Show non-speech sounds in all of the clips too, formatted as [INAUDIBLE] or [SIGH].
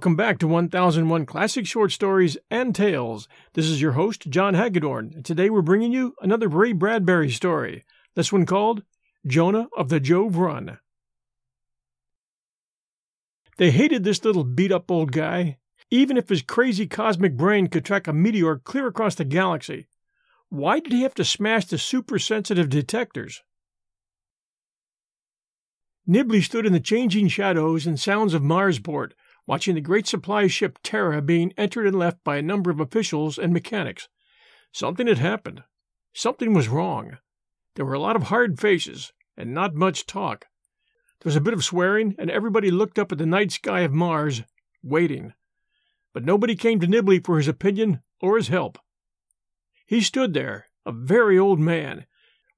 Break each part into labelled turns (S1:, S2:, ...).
S1: Welcome back to 1001 Classic Short Stories and Tales. This is your host, John Hagedorn, and today we're bringing you another Ray Bradbury story. This one called Jonah of the Jove Run. They hated this little beat up old guy, even if his crazy cosmic brain could track a meteor clear across the galaxy. Why did he have to smash the super sensitive detectors? Nibley stood in the changing shadows and sounds of Marsport, watching the great supply ship Terra being entered and left by a number of officials and mechanics. Something had happened. Something was wrong. There were a lot of hard faces, and not much talk. There was a bit of swearing, and everybody looked up at the night sky of Mars, waiting. But nobody came to Nibley for his opinion or his help. He stood there, a very old man,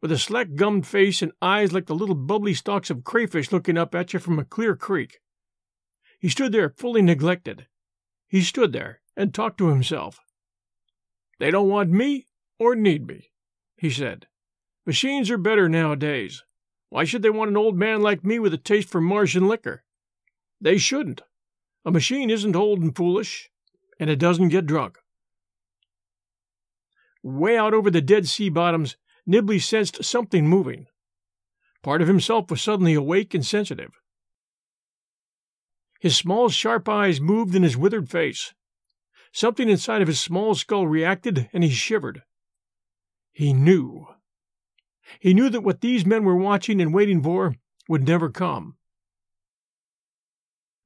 S1: with a slack gummed face and eyes like the little bubbly stalks of crayfish looking up at you from a clear creek. He stood there fully neglected. He stood there and talked to himself. They don't want me or need me, he said. Machines are better nowadays. Why should they want an old man like me with a taste for Martian liquor? They shouldn't. A machine isn't old and foolish, and it doesn't get drunk. Way out over the Dead Sea bottoms, Nibley sensed something moving. Part of himself was suddenly awake and sensitive. His small, sharp eyes moved in his withered face. Something inside of his small skull reacted, and he shivered. He knew. He knew that what these men were watching and waiting for would never come.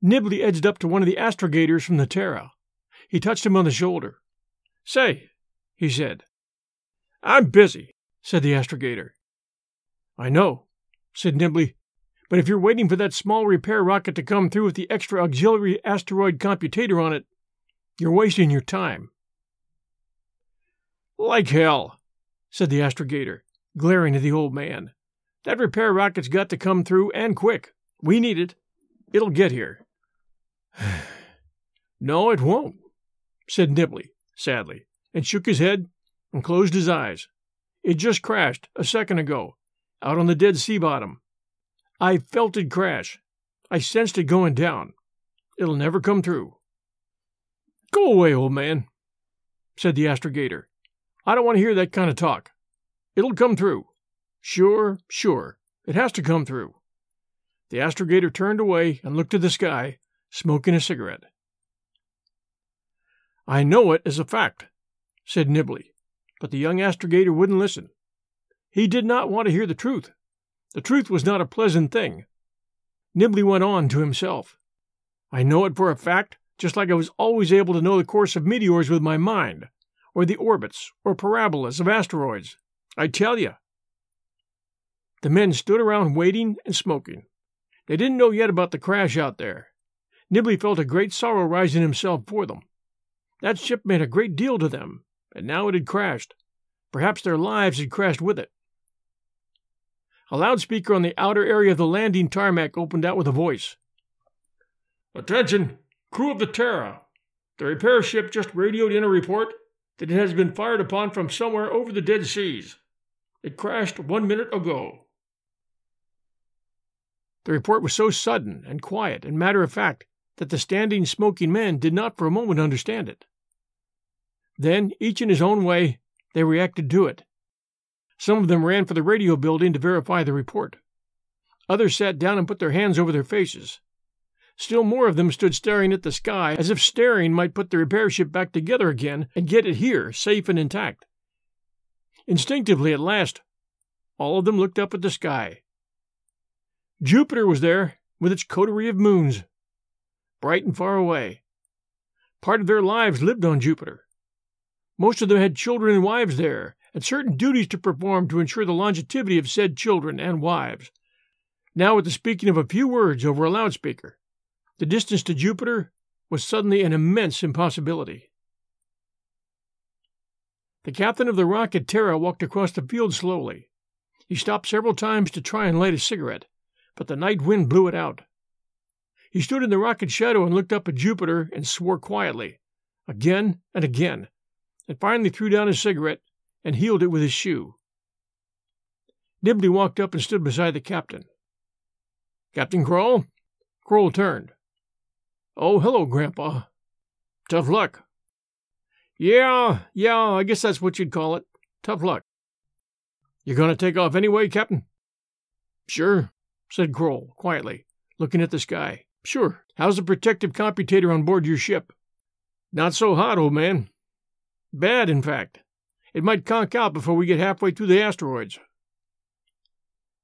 S1: Nibley edged up to one of the astrogators from the Terra. He touched him on the shoulder. Say, he said. I'm busy said the astrogator. I know, said Nibley, but if you're waiting for that small repair rocket to come through with the extra auxiliary asteroid computator on it, you're wasting your time. Like hell, said the astrogator, glaring at the old man. That repair rocket's got to come through, and quick. We need it. It'll get here. [SIGHS] no, it won't, said Nibley, sadly, and shook his head and closed his eyes. It just crashed a second ago, out on the Dead Sea bottom. I felt it crash. I sensed it going down. It'll never come through. Go away, old man, said the astrogator. I don't want to hear that kind of talk. It'll come through. Sure, sure. It has to come through. The astrogator turned away and looked to the sky, smoking a cigarette. I know it as a fact, said Nibley. But the young astrogator wouldn't listen. He did not want to hear the truth. The truth was not a pleasant thing. Nibley went on to himself. I know it for a fact, just like I was always able to know the course of meteors with my mind, or the orbits or parabolas of asteroids. I tell you. The men stood around waiting and smoking. They didn't know yet about the crash out there. Nibley felt a great sorrow rise in himself for them. That ship meant a great deal to them, and now it had crashed. Perhaps their lives had crashed with it. A loudspeaker on the outer area of the landing tarmac opened out with a voice. Attention, crew of the Terra. The repair ship just radioed in a report that it has been fired upon from somewhere over the Dead Seas. It crashed one minute ago. The report was so sudden and quiet and matter of fact that the standing, smoking men did not for a moment understand it. Then, each in his own way, they reacted to it. Some of them ran for the radio building to verify the report. Others sat down and put their hands over their faces. Still more of them stood staring at the sky as if staring might put the repair ship back together again and get it here, safe and intact. Instinctively, at last, all of them looked up at the sky. Jupiter was there, with its coterie of moons, bright and far away. Part of their lives lived on Jupiter. Most of them had children and wives there, and certain duties to perform to ensure the longevity of said children and wives. Now, with the speaking of a few words over a loudspeaker, the distance to Jupiter was suddenly an immense impossibility. The captain of the rocket Terra walked across the field slowly. He stopped several times to try and light a cigarette, but the night wind blew it out. He stood in the rocket shadow and looked up at Jupiter and swore quietly, again and again, and finally threw down his cigarette and heeled it with his shoe. Nibley walked up and stood beside the captain. Captain Kroll? Kroll turned. Oh, hello, Grandpa. Tough luck. Yeah, yeah, I guess that's what you'd call it. Tough luck. You are gonna take off anyway, Captain? Sure, said Kroll, quietly, looking at the sky. Sure. How's the protective computator on board your ship? Not so hot, old man. Bad, in fact. It might conk out before we get halfway through the asteroids.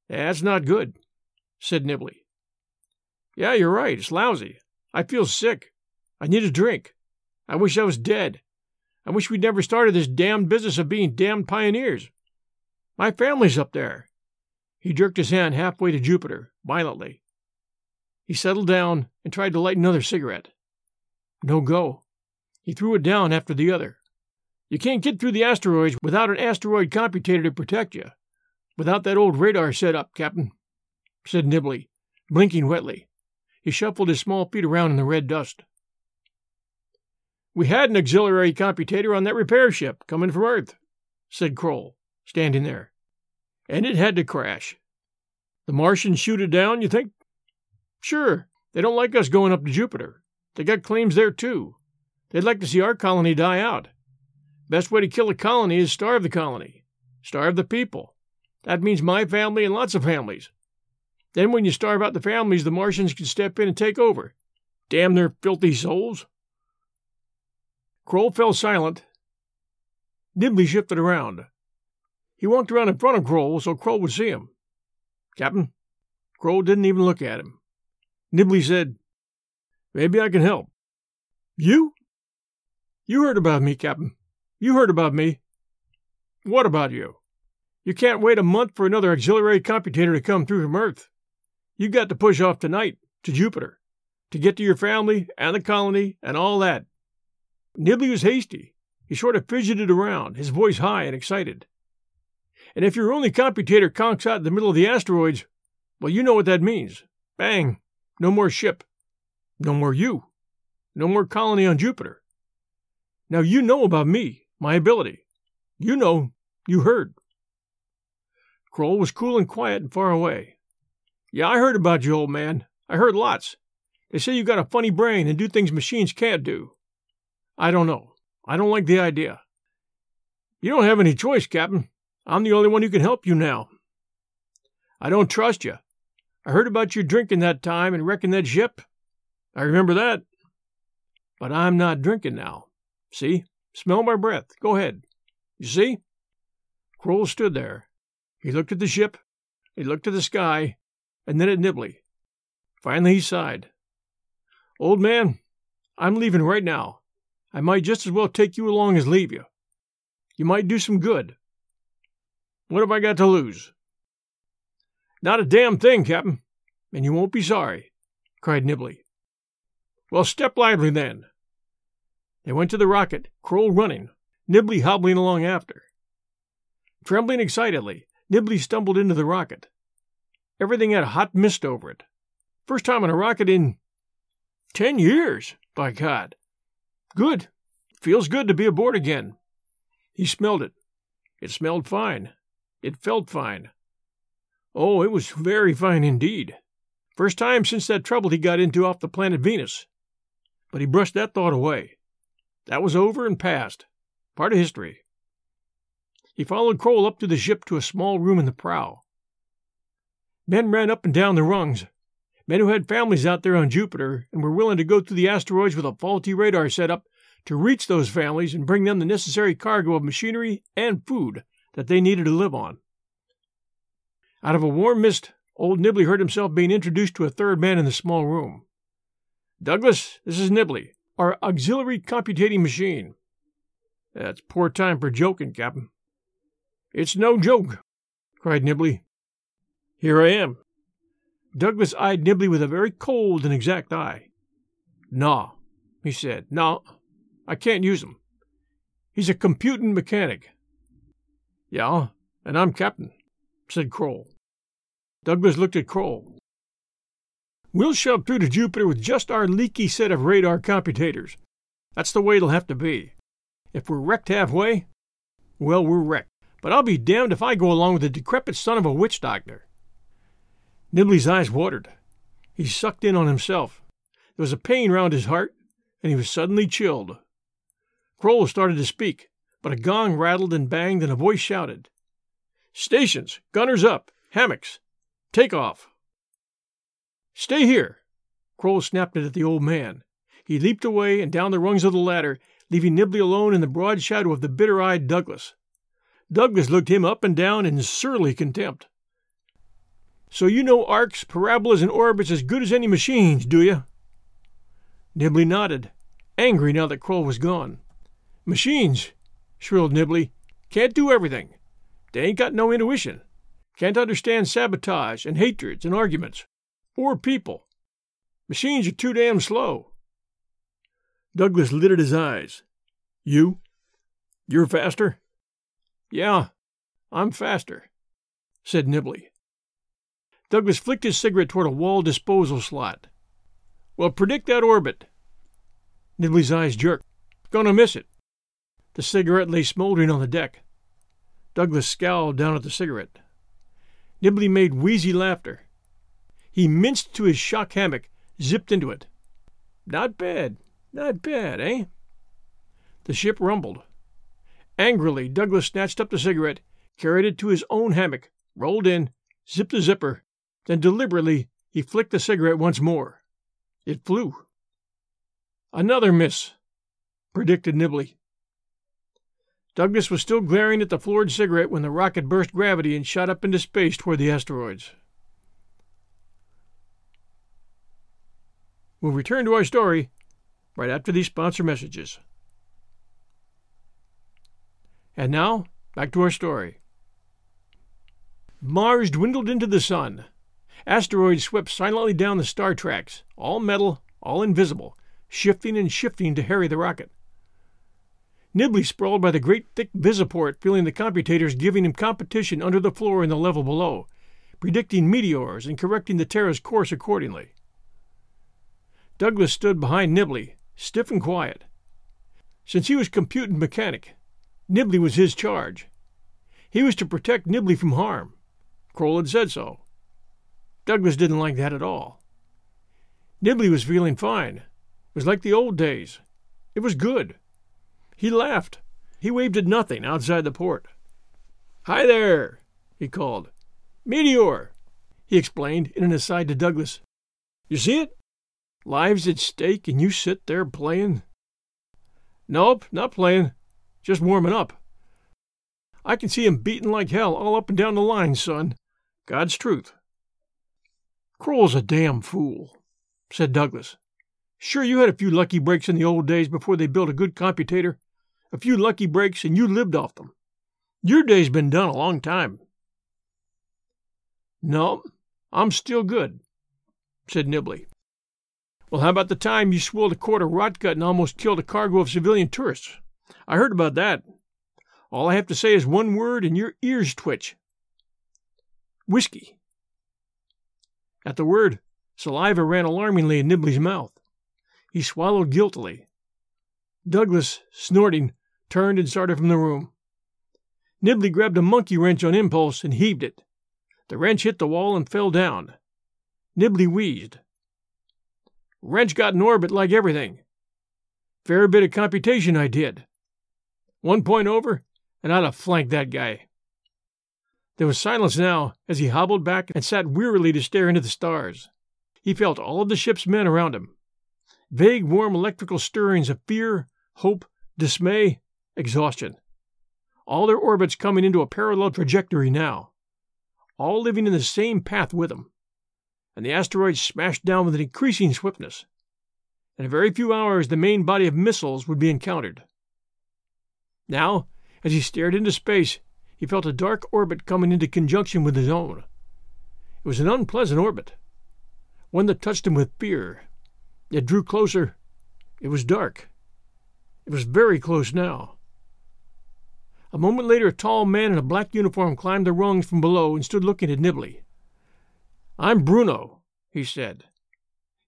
S1: That's not good, said Nibley. Yeah, you're right. It's lousy. I feel sick. I need a drink. I wish I was dead. I wish we'd never started this damned business of being damned pioneers. My family's up there. He jerked his hand halfway to Jupiter, violently. He settled down and tried to light another cigarette. No go. He threw it down after the other. You can't get through the asteroids without an asteroid computator to protect you. Without that old radar set up, Captain, said Nibley, blinking wetly. He shuffled his small feet around in the red dust. We had an auxiliary computator on that repair ship coming from Earth, said Kroll, standing there. And it had to crash. The Martians shoot it down, you think? Sure. They don't like us going up to Jupiter. They got claims there, too. They'd like to see our colony die out. Best way to kill a colony is starve the colony. Starve the people. That means my family and lots of families. Then when you starve out the families, the Martians can step in and take over. Damn their filthy souls. Kroll fell silent. Nibley shifted around. He walked around in front of Kroll so Kroll would see him. Captain? Kroll didn't even look at him. Nibley said, Maybe I can help. You? You heard about me, Captain. You heard about me. What about you? You can't wait a month for another auxiliary computator to come through from Earth. You got to push off tonight to Jupiter to get to your family and the colony and all that. Nibley was hasty. He sort of fidgeted around, his voice high and excited. And if your only computator conks out in the middle of the asteroids, well, you know what that means. Bang! No more ship. No more you. No more colony on Jupiter. Now you know about me, my ability. You know, you heard. Kroll was cool and quiet and far away. Yeah, I heard about you, old man. I heard lots. They say you got a funny brain and do things machines can't do. I don't know. I don't like the idea. You don't have any choice, Captain. I'm the only one who can help you now. I don't trust you. I heard about your drinking that time and wrecking that ship. I remember that. But I'm not drinking now. See? Smell my breath. Go ahead. You see? Kroll stood there. He looked at the ship, he looked at the sky, and then at Nibley. Finally he sighed. Old man, I'm leaving right now. I might just as well take you along as leave you. You might do some good. What have I got to lose? Not a damn thing, Captain, and you won't be sorry, cried Nibley. Well, step lively then. They went to the rocket, Kroll running, Nibley hobbling along after. Trembling excitedly, Nibley stumbled into the rocket. Everything had a hot mist over it. First time on a rocket in ten years, by God. Good. Feels good to be aboard again. He smelled it. It smelled fine. It felt fine. Oh, it was very fine indeed. First time since that trouble he got into off the planet Venus. But he brushed that thought away. That was over and past. Part of history. He followed Kroll up to the ship to a small room in the prow. Men ran up and down the rungs. Men who had families out there on Jupiter and were willing to go through the asteroids with a faulty radar setup to reach those families and bring them the necessary cargo of machinery and food that they needed to live on. Out of a warm mist, old Nibley heard himself being introduced to a third man in the small room. Douglas, this is Nibley, our auxiliary computating machine. That's poor time for joking, Captain. It's no joke, cried Nibley. Here I am. Douglas eyed Nibley with a very cold and exact eye. No, he said. No, I can't use him. He's a computing mechanic. Yeah, and I'm captain, said Kroll. Douglas looked at Kroll. We'll shove through to Jupiter with just our leaky set of radar computators. That's the way it'll have to be. If we're wrecked halfway, well, we're wrecked. But I'll be damned if I go along with a decrepit son of a witch doctor. Nibley's eyes watered. He sucked in on himself. There was a pain round his heart, and he was suddenly chilled. Kroll started to speak, but a gong rattled and banged, and a voice shouted, Stations! Gunners up! Hammocks! Take off! Stay here! Kroll snapped it at the old man. He leaped away and down the rungs of the ladder, leaving Nibley alone in the broad shadow of the bitter eyed Douglas. Douglas looked him up and down in surly contempt. So you know arcs, parabolas, and orbits as good as any machines, do you? Nibley nodded, angry now that Kroll was gone. Machines, shrilled Nibley, can't do everything. They ain't got no intuition. Can't understand sabotage and hatreds and arguments. Or people. Machines are too damn slow. Douglas lit at his eyes. You? You're faster? Yeah, I'm faster, said Nibley. Douglas flicked his cigarette toward a wall disposal slot. Well, predict that orbit. Nibley's eyes jerked. Gonna miss it. The cigarette lay smoldering on the deck. Douglas scowled down at the cigarette. Nibley made wheezy laughter. He minced to his shock hammock, zipped into it. Not bad, not bad, eh? The ship rumbled. Angrily, Douglas snatched up the cigarette, carried it to his own hammock, rolled in, zipped the zipper, then deliberately he flicked the cigarette once more. It flew. Another miss, predicted Nibley. Douglas was still glaring at the floored cigarette when the rocket burst gravity and shot up into space toward the asteroids. We'll return to our story right after these sponsor messages. And now, back to our story. Mars dwindled into the sun. Asteroids swept silently down the star tracks, all metal, all invisible, shifting and shifting to harry the rocket. Nibley sprawled by the great thick visiport, feeling the computators giving him competition under the floor in the level below, predicting meteors and correcting the Terra's course accordingly. Douglas stood behind Nibley, stiff and quiet. Since he was computant mechanic, Nibley was his charge. He was to protect Nibley from harm. Kroll had said so. Douglas didn't like that at all. Nibley was feeling fine. It was like the old days. It was good. He laughed. He waved at nothing outside the port. Hi there, he called. Meteor, he explained in an aside to Douglas. You see it? Lives at stake, and you sit there playing? Nope, not playing. Just warming up. I can see him beating like hell all up and down the line, son. God's truth. Kroll's a damn fool, said Douglas. Sure, you had a few lucky breaks in the old days before they built a good computator. A few lucky breaks, and you lived off them. Your day's been done a long time. No, I'm still good, said Nibley. Well, how about the time you swilled a quart of rot gut and almost killed a cargo of civilian tourists? I heard about that. All I have to say is one word, and your ears twitch. Whiskey. At the word, saliva ran alarmingly in Nibley's mouth. He swallowed guiltily. Douglas, snorting, turned and started from the room. Nibley grabbed a monkey wrench on impulse and heaved it. The wrench hit the wall and fell down. Nibley wheezed. Wrench got in orbit like everything. Fair bit of computation I did. One point over, and I'd have flanked that guy. There was silence now as he hobbled back and sat wearily to stare into the stars. He felt all of the ship's men around him vague, warm electrical stirrings of fear, hope, dismay, exhaustion. All their orbits coming into a parallel trajectory now. All living in the same path with them. And the asteroid smashed down with an increasing swiftness. In a very few hours, the main body of missiles would be encountered. Now, as he stared into space, he felt a dark orbit coming into conjunction with his own. It was an unpleasant orbit, one that touched him with fear it drew closer. It was dark. It was very close now. A moment later, a tall man in a black uniform climbed the rungs from below and stood looking at Nibley. I'm Bruno, he said.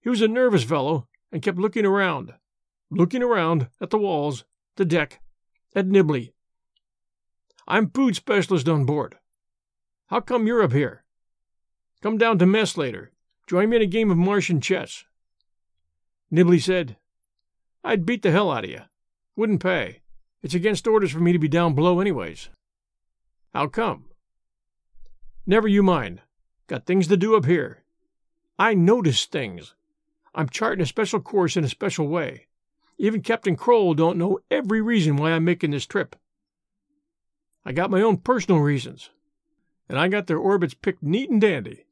S1: He was a nervous fellow and kept looking around, looking around at the walls, the deck, at Nibley. I'm food specialist on board. How come you're up here? Come down to mess later. Join me in a game of Martian chess. Nibley said, I'd beat the hell out of you. Wouldn't pay. It's against orders for me to be down below, anyways. How come? Never you mind. Got things to do up here. I notice things. I'm charting a special course in a special way. Even Captain Kroll don't know every reason why I'm making this trip. I got my own personal reasons, and I got their orbits picked neat and dandy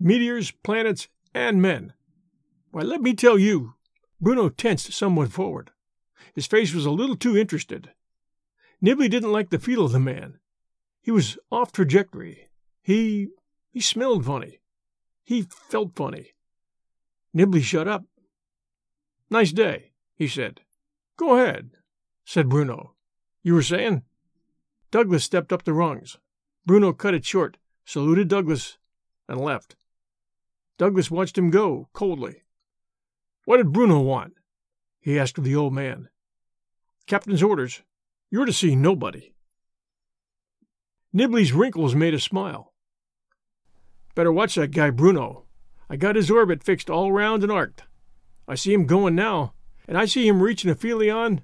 S1: meteors, planets, and men. Why, let me tell you, Bruno tensed somewhat forward. His face was a little too interested. Nibley didn't like the feel of the man. He was off trajectory. He. He smelled funny. He felt funny. Nibley shut up. Nice day, he said. Go ahead, said Bruno. You were saying? Douglas stepped up the rungs. Bruno cut it short, saluted Douglas, and left. Douglas watched him go, coldly. What did Bruno want? he asked of the old man. Captain's orders. You're to see nobody. Nibley's wrinkles made a smile. Better watch that guy, Bruno. I got his orbit fixed all round and arced. I see him going now, and I see him reaching aphelion,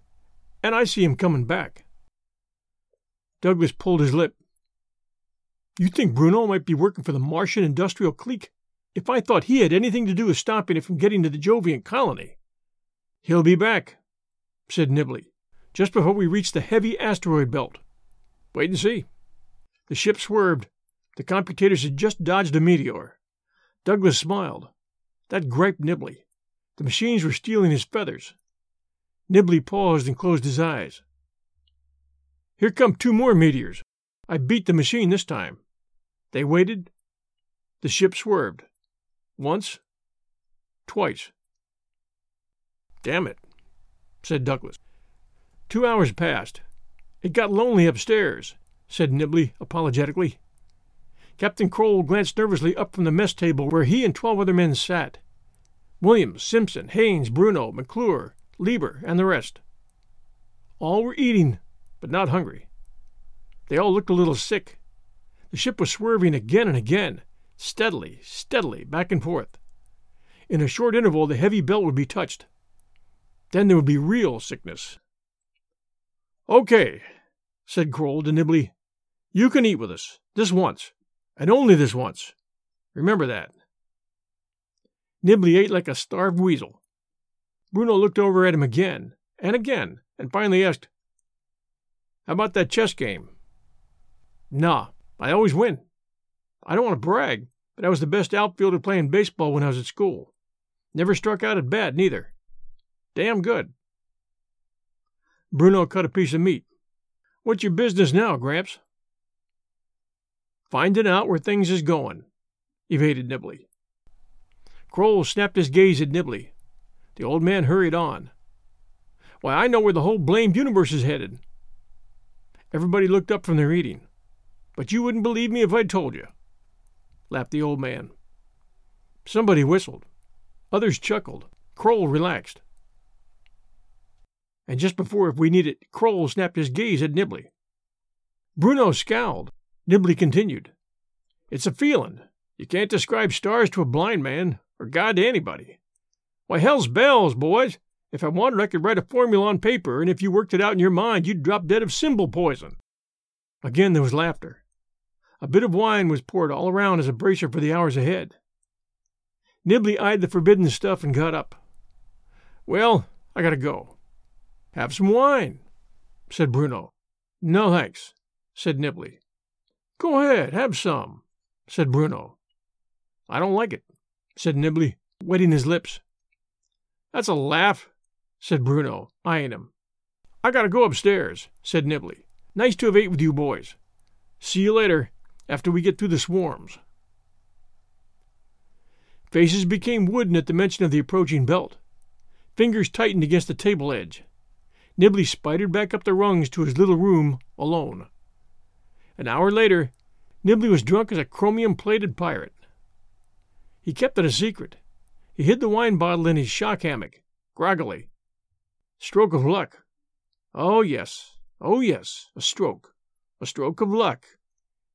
S1: and I see him coming back. Douglas pulled his lip. You think Bruno might be working for the Martian industrial clique? If I thought he had anything to do with stopping it from getting to the Jovian colony. He'll be back, said Nibley, just before we reach the heavy asteroid belt. Wait and see. The ship swerved. The computators had just dodged a meteor. Douglas smiled. That griped Nibley. The machines were stealing his feathers. Nibley paused and closed his eyes. Here come two more meteors. I beat the machine this time. They waited. The ship swerved. Once. Twice. Damn it, said Douglas. Two hours passed. It got lonely upstairs, said Nibley apologetically. Captain Kroll glanced nervously up from the mess table where he and twelve other men sat. Williams, Simpson, Haines, Bruno, McClure, Lieber, and the rest. All were eating, but not hungry. They all looked a little sick. The ship was swerving again and again, steadily, steadily, back and forth. In a short interval, the heavy belt would be touched. Then there would be real sickness. Okay, said Kroll to Nibley. You can eat with us, this once, and only this once. Remember that. Nibley ate like a starved weasel. Bruno looked over at him again and again, and finally asked, How about that chess game? Nah, I always win. I don't want to brag, but I was the best outfielder playing baseball when I was at school. Never struck out at bat, neither. Damn good. Bruno cut a piece of meat. What's your business now, Gramps? Finding out where things is going, evaded Nibley. Kroll snapped his gaze at Nibley. The old man hurried on. Why, I know where the whole blamed universe is headed. Everybody looked up from their eating. But you wouldn't believe me if I told you, laughed the old man. Somebody whistled. Others chuckled. Kroll relaxed. And just before if we need it, Kroll snapped his gaze at Nibley. Bruno scowled. Nibley continued. It's a feeling. You can't describe stars to a blind man, or God to anybody. Why, hell's bells, boys! If I wanted, I could write a formula on paper, and if you worked it out in your mind, you'd drop dead of symbol poison. Again there was laughter. A bit of wine was poured all around as a bracer for the hours ahead. Nibley eyed the forbidden stuff and got up. Well, I gotta go. Have some wine, said Bruno. No thanks, said Nibley. Go ahead, have some, said Bruno. I don't like it, said Nibley, wetting his lips. That's a laugh, said Bruno, eyeing him. I gotta go upstairs, said Nibley. Nice to have ate with you boys. See you later, after we get through the swarms. Faces became wooden at the mention of the approaching belt. Fingers tightened against the table edge. Nibley spidered back up the rungs to his little room alone. An hour later, Nibley was drunk as a chromium plated pirate. He kept it a secret. He hid the wine bottle in his shock hammock, groggily. Stroke of luck. Oh, yes. Oh, yes. A stroke. A stroke of luck.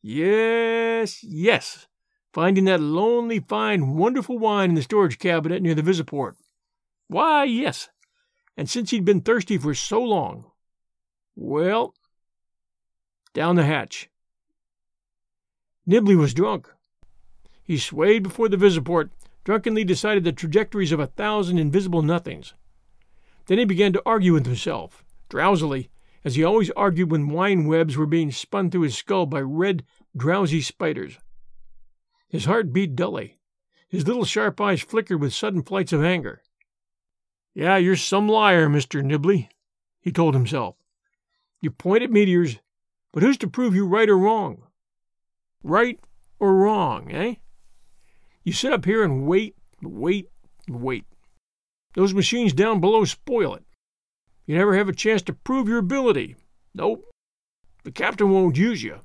S1: Yes, yes. Finding that lonely, fine, wonderful wine in the storage cabinet near the Visiport. Why, yes. And since he'd been thirsty for so long. Well, down the hatch. Nibley was drunk. He swayed before the visiport, drunkenly decided the trajectories of a thousand invisible nothings. Then he began to argue with himself, drowsily, as he always argued when wine webs were being spun through his skull by red, drowsy spiders. His heart beat dully. His little sharp eyes flickered with sudden flights of anger. Yeah, you're some liar, Mr. Nibley, he told himself. You point at meteors, but who's to prove you right or wrong? Right or wrong, eh? You sit up here and wait, wait, wait. Those machines down below spoil it. You never have a chance to prove your ability. Nope. The captain won't use you.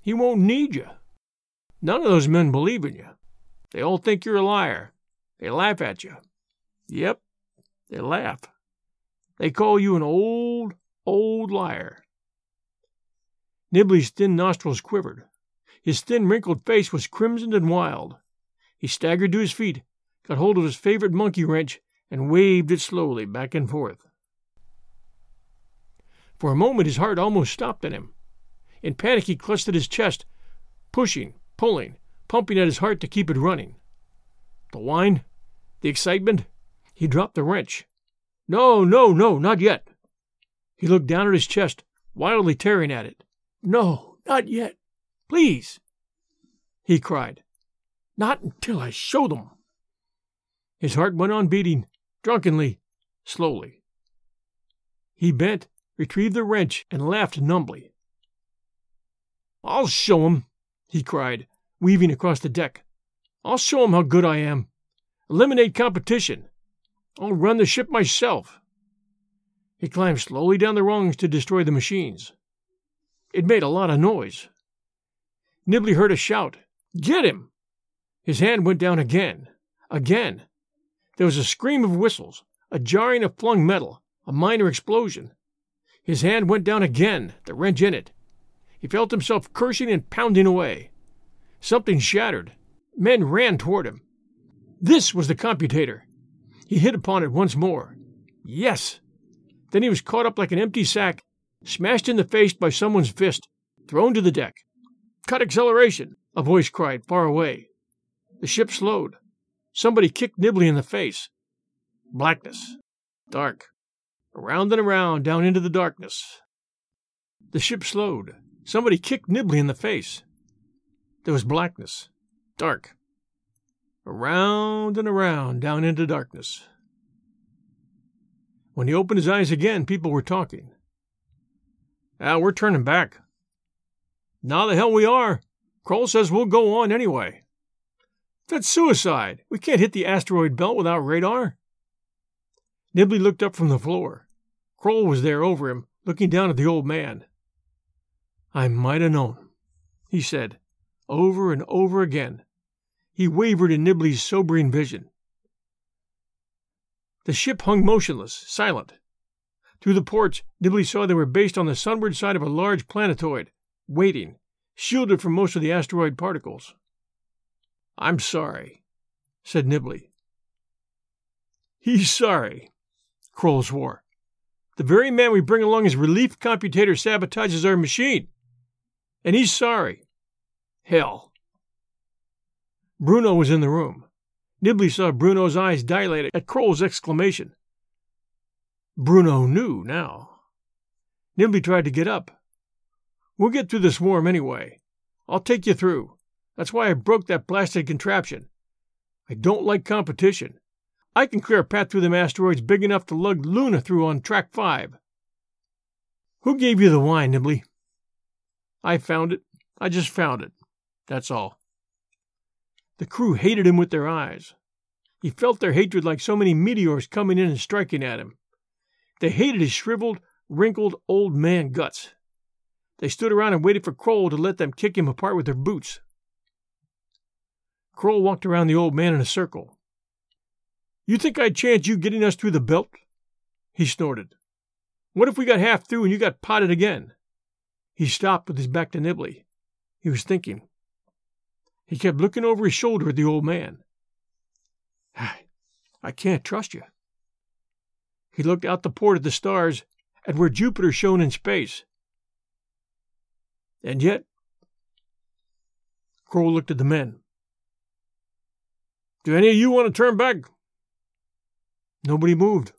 S1: He won't need you. None of those men believe in you. They all think you're a liar. They laugh at you. Yep, they laugh. They call you an old, old liar. Nibley's thin nostrils quivered. His thin, wrinkled face was crimsoned and wild. He staggered to his feet, got hold of his favorite monkey wrench, and waved it slowly back and forth. For a moment his heart almost stopped in him. In panic he clutched at his chest, pushing, pulling, pumping at his heart to keep it running. The wine, the excitement, he dropped the wrench. No, no, no, not yet. He looked down at his chest, wildly tearing at it. No, not yet. Please, he cried. Not until I show them. His heart went on beating, drunkenly, slowly. He bent, retrieved the wrench, and laughed numbly. I'll show 'em, he cried, weaving across the deck. I'll show 'em how good I am. Eliminate competition. I'll run the ship myself. He climbed slowly down the rungs to destroy the machines. It made a lot of noise. Nibley heard a shout. Get him! His hand went down again. Again. There was a scream of whistles, a jarring of flung metal, a minor explosion. His hand went down again, the wrench in it. He felt himself cursing and pounding away. Something shattered. Men ran toward him. This was the computator. He hit upon it once more. Yes! Then he was caught up like an empty sack, smashed in the face by someone's fist, thrown to the deck. Cut acceleration! A voice cried far away. The ship slowed. Somebody kicked Nibley in the face. Blackness. Dark. Around and around, down into the darkness. The ship slowed. Somebody kicked Nibley in the face. There was blackness. Dark. Around and around, down into darkness. When he opened his eyes again, people were talking. Ah, we're turning back. Now the hell we are. Kroll says we'll go on anyway. That's suicide. We can't hit the asteroid belt without radar. Nibley looked up from the floor. Kroll was there over him, looking down at the old man. I might have known, he said, over and over again. He wavered in Nibley's sobering vision. The ship hung motionless, silent. Through the ports, Nibley saw they were based on the sunward side of a large planetoid, waiting, shielded from most of the asteroid particles. I'm sorry, said Nibley. He's sorry, Kroll swore. The very man we bring along as relief computator sabotages our machine. And he's sorry. Hell. Bruno was in the room. Nibley saw Bruno's eyes dilate at Kroll's exclamation. Bruno knew now. Nibley tried to get up. We'll get through the swarm anyway. I'll take you through. That's why I broke that blasted contraption. I don't like competition. I can clear a path through them asteroids big enough to lug Luna through on track five. Who gave you the wine, Nibley? I found it. I just found it. That's all. The crew hated him with their eyes. He felt their hatred like so many meteors coming in and striking at him. They hated his shriveled, wrinkled old man guts. They stood around and waited for Kroll to let them kick him apart with their boots. Kroll walked around the old man in a circle. You think I'd chance you getting us through the belt? He snorted. What if we got half through and you got potted again? He stopped with his back to Nibley. He was thinking. He kept looking over his shoulder at the old man. I can't trust you, He looked out the port at the stars, at where Jupiter shone in space. And yet, Kroll looked at the men. Do any of you want to turn back? Nobody moved.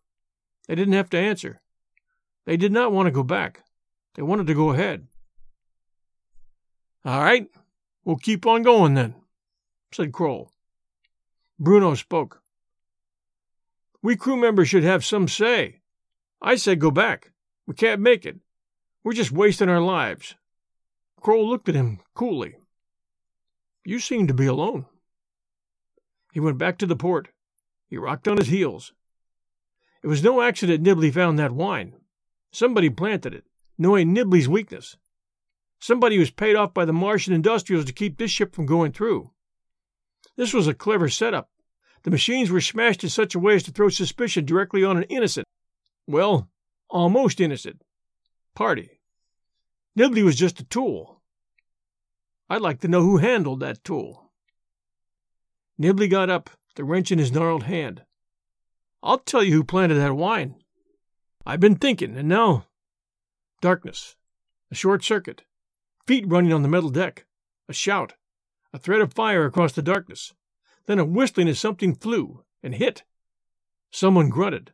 S1: They didn't have to answer. They did not want to go back. They wanted to go ahead. All right, we'll keep on going then, said Kroll. Bruno spoke. We crew members should have some say. I said go back. We can't make it. We're just wasting our lives. Kroll looked at him coolly. You seem to be alone. He went back to the port. He rocked on his heels. It was no accident Nibley found that wine. Somebody planted it, knowing Nibley's weakness. Somebody was paid off by the Martian industrials to keep this ship from going through. This was a clever setup. The machines were smashed in such a way as to throw suspicion directly on an innocent, well, almost innocent, party. Nibley was just a tool. I'd like to know who handled that tool. Nibley got up, the wrench in his gnarled hand. I'll tell you who planted that wine. I've been thinking, and now. Darkness. A short circuit. Feet running on the metal deck. A shout. A thread of fire across the darkness. Then a whistling as something flew and hit. Someone grunted.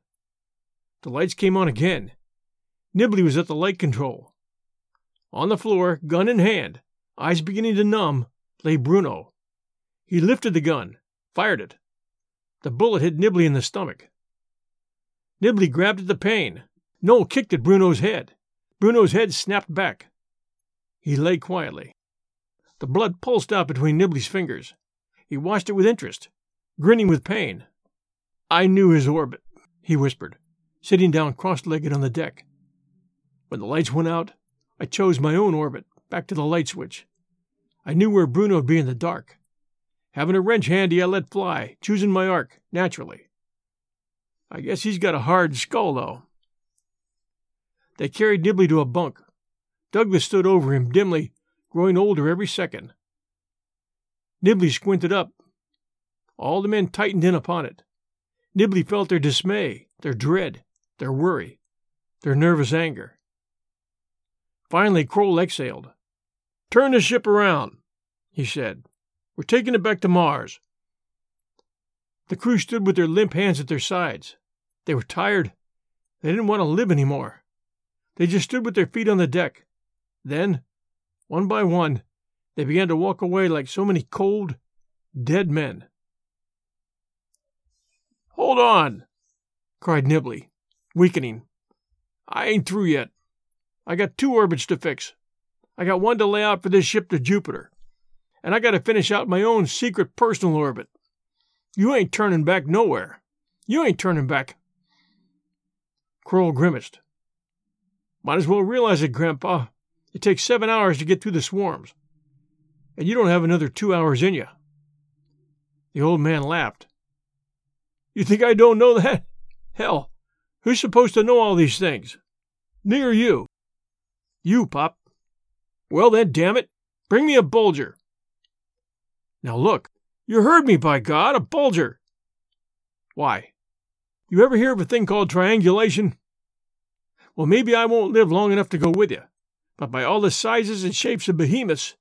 S1: The lights came on again. Nibley was at the light control. On the floor, gun in hand, eyes beginning to numb, lay Bruno. He lifted the gun, fired it. The bullet hit Nibley in the stomach. Nibley grabbed at the pane. Noel kicked at Bruno's head. Bruno's head snapped back. He lay quietly. The blood pulsed out between Nibley's fingers. He watched it with interest, grinning with pain. I knew his orbit, he whispered, sitting down cross legged on the deck. When the lights went out, I chose my own orbit, back to the light switch. I knew where Bruno would be in the dark. Having a wrench handy, I let fly, choosing my arc, naturally. I guess he's got a hard skull, though. They carried Nibley to a bunk. Douglas stood over him dimly, growing older every second. Nibley squinted up. All the men tightened in upon it. Nibley felt their dismay, their dread, their worry, their nervous anger. Finally, Kroll exhaled. Turn the ship around, he said. We're taking it back to Mars. The crew stood with their limp hands at their sides. They were tired. They didn't want to live any more. They just stood with their feet on the deck. Then, one by one, they began to walk away like so many cold, dead men. Hold on, cried Nibley, weakening. I ain't through yet. I got two orbits to fix. I got one to lay out for this ship to Jupiter and I got to finish out my own secret personal orbit. You ain't turning back nowhere. You ain't turning back. Kroll grimaced. Might as well realize it, Grandpa. It takes seven hours to get through the swarms, and you don't have another two hours in you. The old man laughed. You think I don't know that? Hell, who's supposed to know all these things? Me or you? You, Pop. Well then, damn it, bring me a Bulger. Now look, you heard me, by God, a bulger. Why? You ever hear of a thing called triangulation? Well, maybe I won't live long enough to go with you, but by all the sizes and shapes of behemoths,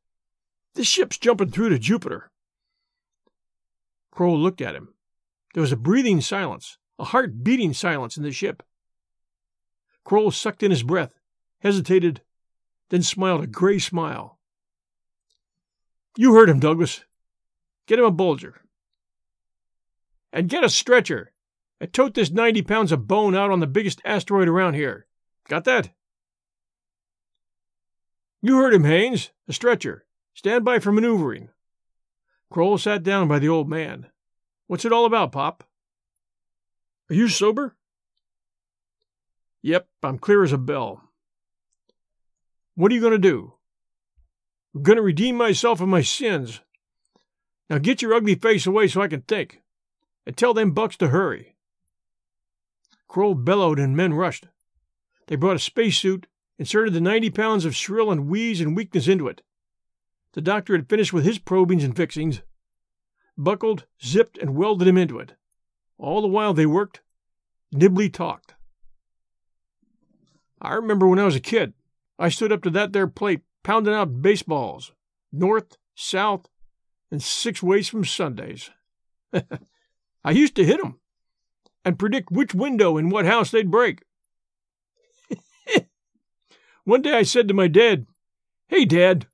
S1: this ship's jumping through to Jupiter. Kroll looked at him. There was a breathing silence, a heart beating silence in the ship. Kroll sucked in his breath, hesitated, then smiled a gray smile. You heard him, Douglas. Get him a Bolger. And get a stretcher. And tote this 90 pounds of bone out on the biggest asteroid around here. Got that? You heard him, Haines. A stretcher. Stand by for maneuvering. Kroll sat down by the old man. What's it all about, Pop? Are you sober? Yep, I'm clear as a bell. What are you going to do? I'm going to redeem myself of my sins. Now get your ugly face away so I can think. And tell them bucks to hurry. Kroll bellowed and men rushed. They brought a spacesuit, inserted the 90 pounds of shrill and wheeze and weakness into it. The doctor had finished with his probings and fixings, buckled, zipped, and welded him into it. All the while they worked, Nibley talked. I remember when I was a kid, I stood up to that there plate pounding out baseballs, north, south, and six ways from Sundays. [LAUGHS] I used to hit 'em and predict which window in what house they'd break. [LAUGHS] One day I said to my dad, Hey, Dad,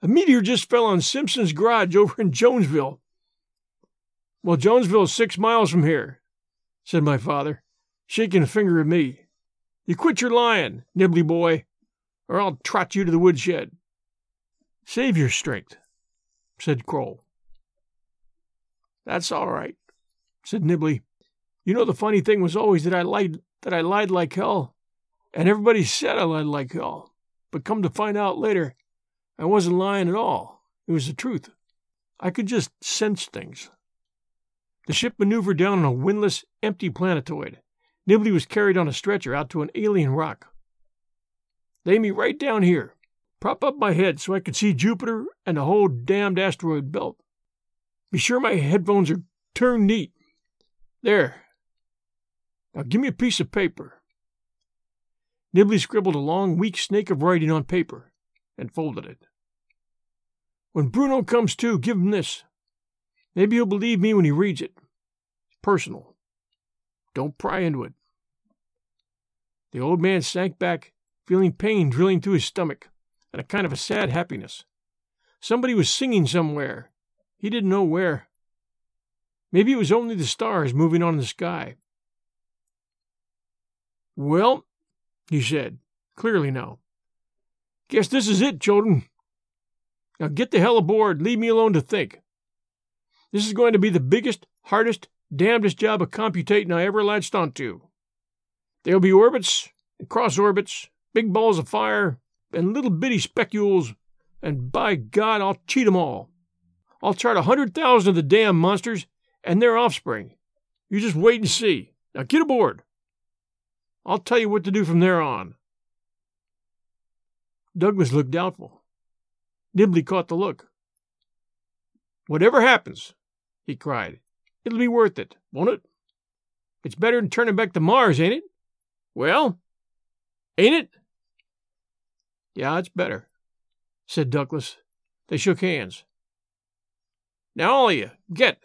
S1: a meteor just fell on Simpson's garage over in Jonesville. Well, Jonesville's six miles from here, said my father, shaking a finger at me. You quit your lying, Nibley boy, or I'll trot you to the woodshed. Save your strength, said Kroll. That's all right, said Nibley. You know the funny thing was always that I lied that I lied like hell, and everybody said I lied like hell. But come to find out later, I wasn't lying at all. It was the truth. I could just sense things. The ship maneuvered down on a windless, empty planetoid. Nibley was carried on a stretcher out to an alien rock. Lay me right down here. Prop up my head so I can see Jupiter and the whole damned asteroid belt. Be sure my headphones are turned neat. There. Now give me a piece of paper. Nibley scribbled a long, weak snake of writing on paper and folded it. When Bruno comes to, give him this. Maybe he'll believe me when he reads it. It's personal. Don't pry into it. The old man sank back, feeling pain drilling through his stomach, and a kind of a sad happiness. Somebody was singing somewhere. He didn't know where. Maybe it was only the stars moving on in the sky. Well, he said, clearly now. Guess this is it, children. Now get the hell aboard, leave me alone to think. This is going to be the biggest, hardest, damnedest job of computating I ever latched onto. There'll be orbits and cross orbits, big balls of fire, and little bitty specules, and by God, I'll cheat 'em all. I'll chart a hundred thousand of the damn monsters and their offspring. You just wait and see. Now get aboard. I'll tell you what to do from there on. Douglas looked doubtful. Nibley caught the look. Whatever happens, he cried. It'll be worth it, won't it? It's better than turning back to Mars, ain't it? Well, ain't it? Yeah, it's better, said Douglas. They shook hands. Now, all of you, get!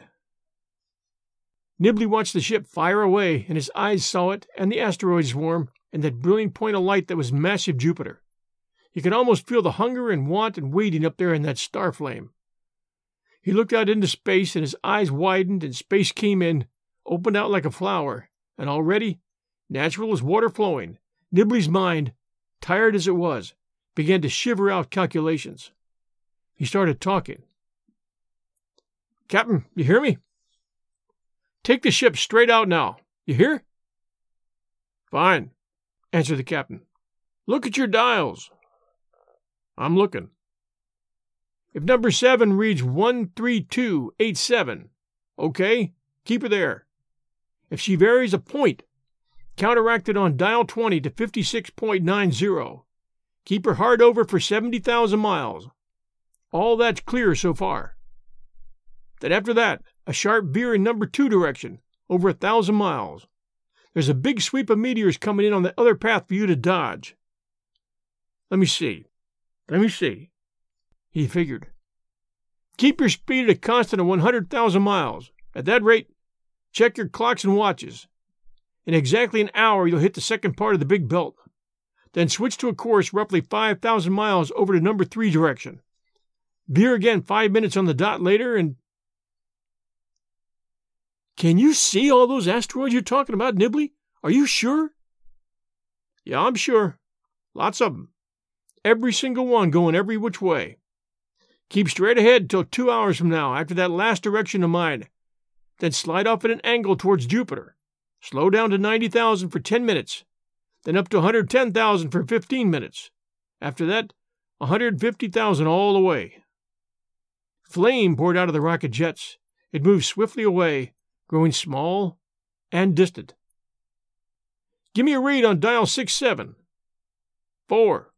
S1: Nibley watched the ship fire away, and his eyes saw it and the asteroid swarm and that brilliant point of light that was massive Jupiter. He could almost feel the hunger and want and waiting up there in that star flame. He looked out into space, and his eyes widened, and space came in, opened out like a flower, and already, natural as water flowing, Nibley's mind, tired as it was, began to shiver out calculations. He started talking. Captain, you hear me? Take the ship straight out now. You hear? Fine, answered the captain. Look at your dials. I'm looking. If number seven reads 13287, okay, keep her there. If she varies a point, counteract it on dial 20 to 56.90. Keep her hard over for 70,000 miles. All that's clear so far. Then after that, a sharp veer in number two direction, over a thousand miles. There's a big sweep of meteors coming in on the other path for you to dodge. Let me see. Let me see. He figured. Keep your speed at a constant of 100,000 miles. At that rate, check your clocks and watches. In exactly an hour, you'll hit the second part of the big belt. Then switch to a course roughly 5,000 miles over to number three direction. Veer again five minutes on the dot later, and. Can you see all those asteroids you're talking about, Nibley? Are you sure? Yeah, I'm sure. Lots of 'em. Every single one going every which way. Keep straight ahead till two hours from now, after that last direction of mine. Then slide off at an angle towards Jupiter. Slow down to 90,000 for 10 minutes. Then up to 110,000 for 15 minutes. After that, 150,000 all the way. Flame poured out of the rocket jets. It moved swiftly away, growing small and distant. Give me a read on dial 67. 4.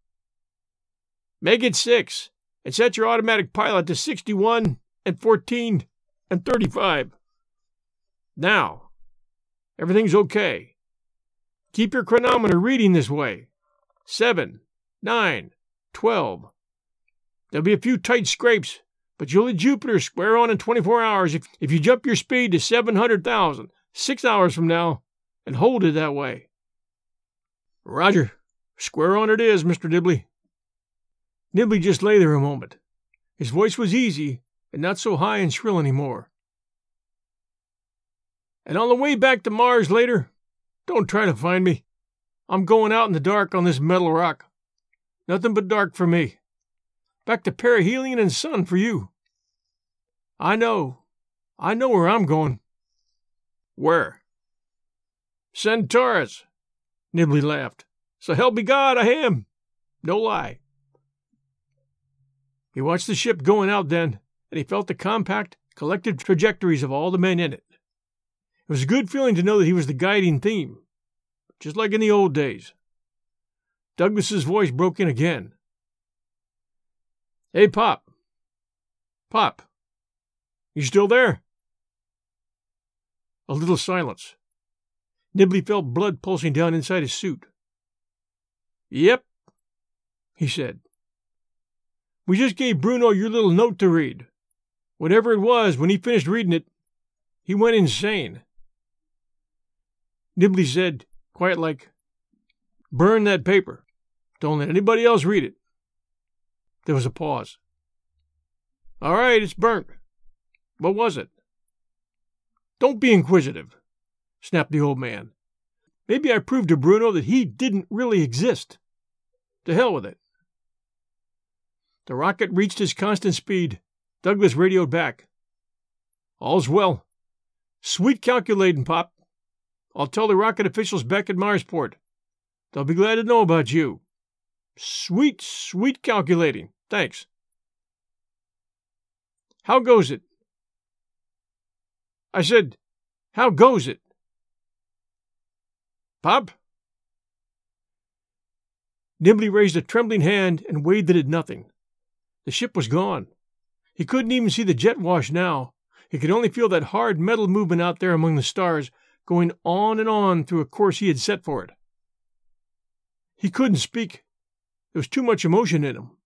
S1: Make it 6 and set your automatic pilot to 61 and 14 and 35. Now, everything's okay. Keep your chronometer reading this way. seven, nine, twelve. There'll be a few tight scrapes, but you'll hit Jupiter square on in 24 hours if, if you jump your speed to 700,000, six hours from now, and hold it that way. Roger. Square on it is, Mr. Nibley. Nibley just lay there a moment. His voice was easy and not so high and shrill any more. And on the way back to Mars later, don't try to find me. I'm going out in the dark on this metal rock. Nothing but dark for me. Back to perihelion and sun for you. I know. I know where I'm going. Where? Centaurus. Nibley laughed. So help me God, I am. No lie. He watched the ship going out then, and he felt the compact, collective trajectories of all the men in it. It was a good feeling to know that he was the guiding theme, just like in the old days. Douglas's voice broke in again. Hey, Pop. Pop. You still there? A little silence. Nibley felt blood pulsing down inside his suit. Yep, he said. We just gave Bruno your little note to read. Whatever it was, when he finished reading it, he went insane. Nibley said, quiet like, Burn that paper. Don't let anybody else read it. There was a pause. All right, it's burnt. What was it? Don't be inquisitive, snapped the old man. Maybe I proved to Bruno that he didn't really exist. To hell with it. The rocket reached its constant speed. Douglas radioed back. All's well. Sweet calculating, Pop. I'll tell the rocket officials back at Marsport. They'll be glad to know about you. Sweet, sweet calculating. Thanks. How goes it? I said, How goes it? Pop? Nibley raised a trembling hand and waved it at nothing. The ship was gone. He couldn't even see the jet wash now. He could only feel that hard metal movement out there among the stars, going on and on through a course he had set for it. He couldn't speak. There was too much emotion in him.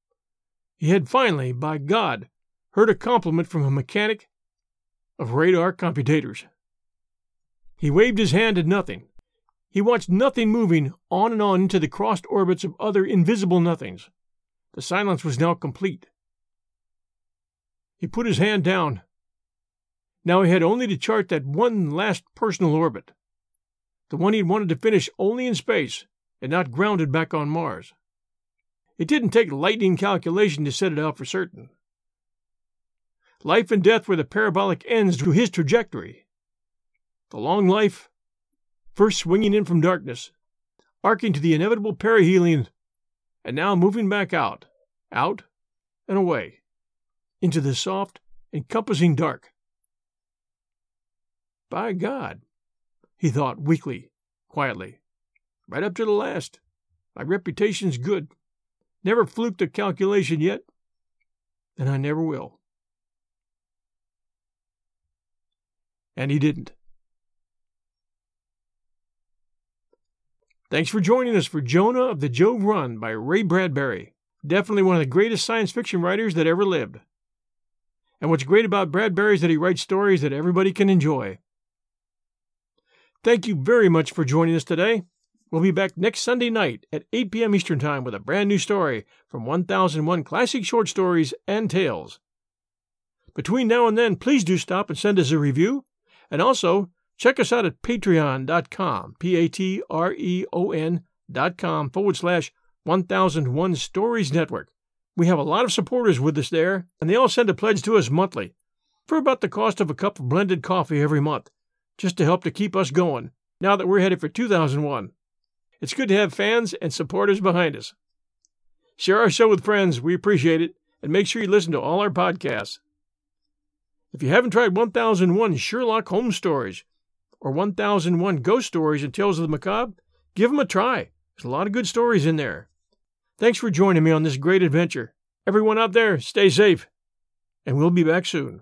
S1: He had finally, by God, heard a compliment from a mechanic of radar computators. He waved his hand at nothing. He watched nothing moving on and on into the crossed orbits of other invisible nothings. The silence was now complete. He put his hand down. Now he had only to chart that one last personal orbit, the one he'd wanted to finish only in space and not grounded back on Mars. It didn't take lightning calculation to set it out for certain. Life and death were the parabolic ends to his trajectory. The long life, first swinging in from darkness, arcing to the inevitable perihelion, and now moving back out, out and away, into the soft, encompassing dark. By God, he thought weakly, quietly, right up to the last. My reputation's good. Never fluked a calculation yet, and I never will. And he didn't. Thanks for joining us for Jonah of the Jove Run by Ray Bradbury. Definitely one of the greatest science fiction writers that ever lived. And what's great about Bradbury is that he writes stories that everybody can enjoy. Thank you very much for joining us today. We'll be back next Sunday night at 8 p.m. Eastern Time with a brand new story from 1001 Classic Short Stories and Tales. Between now and then, please do stop and send us a review. And also, check us out at patreon.com, P A T R E O N dot com forward slash 1001 Stories Network. We have a lot of supporters with us there, and they all send a pledge to us monthly for about the cost of a cup of blended coffee every month, just to help to keep us going now that we're headed for 2001. It's good to have fans and supporters behind us. Share our show with friends. We appreciate it. And make sure you listen to all our podcasts. If you haven't tried 1001 Sherlock Holmes stories or 1001 Ghost Stories and Tales of the Macabre, give them a try. There's a lot of good stories in there. Thanks for joining me on this great adventure. Everyone out there, stay safe, and we'll be back soon.